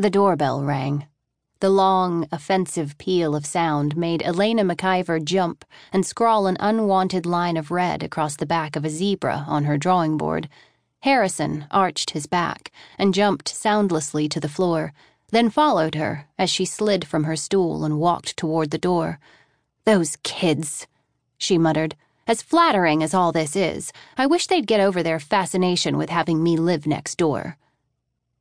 The doorbell rang. The long, offensive peal of sound made Elaina McIvor jump and scrawl an unwanted line of red across the back of a zebra on her drawing board. Harrison arched his back and jumped soundlessly to the floor, then followed her as she slid from her stool and walked toward the door. Those kids, she muttered. As flattering as all this is, I wish they'd get over their fascination with having me live next door.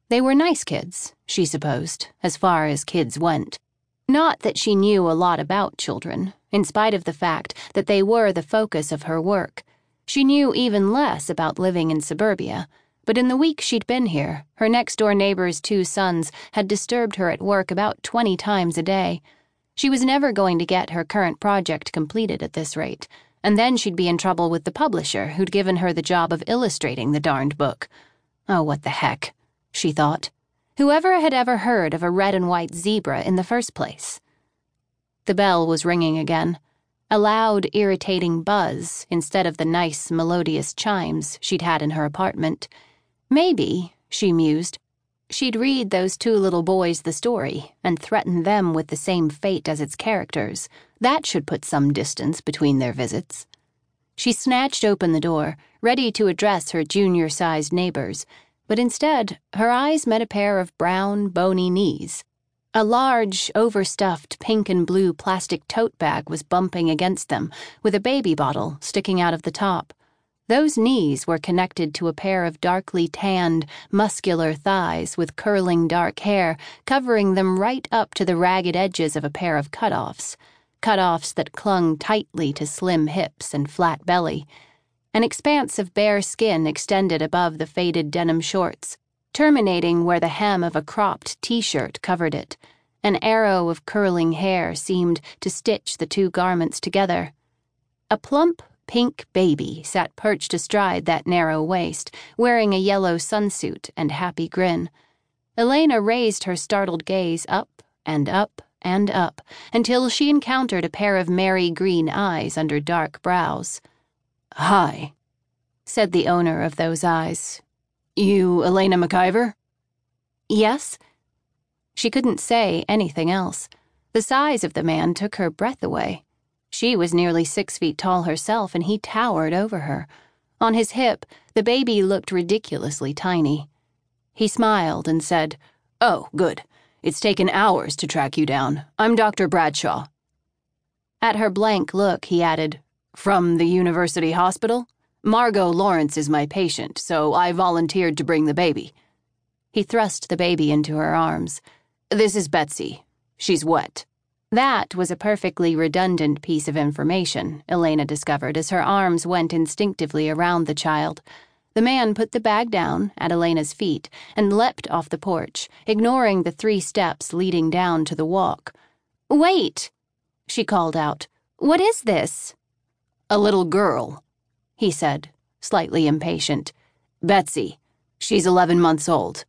They were nice kids, she supposed, as far as kids went. Not that she knew a lot about children, in spite of the fact that they were the focus of her work. She knew even less about living in suburbia, but in the week she'd been here, her next door neighbor's two sons had disturbed her at work about 20 times a day. She was never going to get her current project completed at this rate and then she'd be in trouble with the publisher who'd given her the job of illustrating the darned book. Oh, what the heck, she thought. Whoever had ever heard of a red and white zebra in the first place? The bell was ringing again. A loud, irritating buzz instead of the nice, melodious chimes she'd had in her apartment. Maybe, she mused, she'd read those two little boys the story and threaten them with the same fate as its characters that should put some distance between their visits. She snatched open the door, ready to address her junior sized neighbors, but instead, her eyes met a pair of brown, bony knees. A large, overstuffed pink and blue plastic tote bag was bumping against them, with a baby bottle sticking out of the top. Those knees were connected to a pair of darkly tanned, muscular thighs with curling dark hair covering them right up to the ragged edges of a pair of cutoffs cutoffs that clung tightly to slim hips and flat belly. An expanse of bare skin extended above the faded denim shorts, terminating where the hem of a cropped t shirt covered it. An arrow of curling hair seemed to stitch the two garments together. A plump, pink baby sat perched astride that narrow waist, wearing a yellow sunsuit and happy grin. Elaina raised her startled gaze up and up and up until she encountered a pair of merry green eyes under dark brows. Hi, said the owner of those eyes. You Elaina McIvor? Yes. She couldn't say anything else. The size of the man took her breath away. She was nearly six feet tall herself, and he towered over her. On his hip, the baby looked ridiculously tiny. He smiled and said, Oh, good. It's taken hours to track you down. I'm Dr. Bradshaw. At her blank look, he added, From the University Hospital? Margot Lawrence is my patient, so I volunteered to bring the baby. He thrust the baby into her arms. This is Betsy. She's wet. That was a perfectly redundant piece of information, Elaina discovered as her arms went instinctively around the child. The man put the bag down at Elaina's feet and leapt off the porch, ignoring the three steps leading down to the walk. Wait, she called out. What is this? A little girl, he said, slightly impatient. Betsy. She's 11 months old.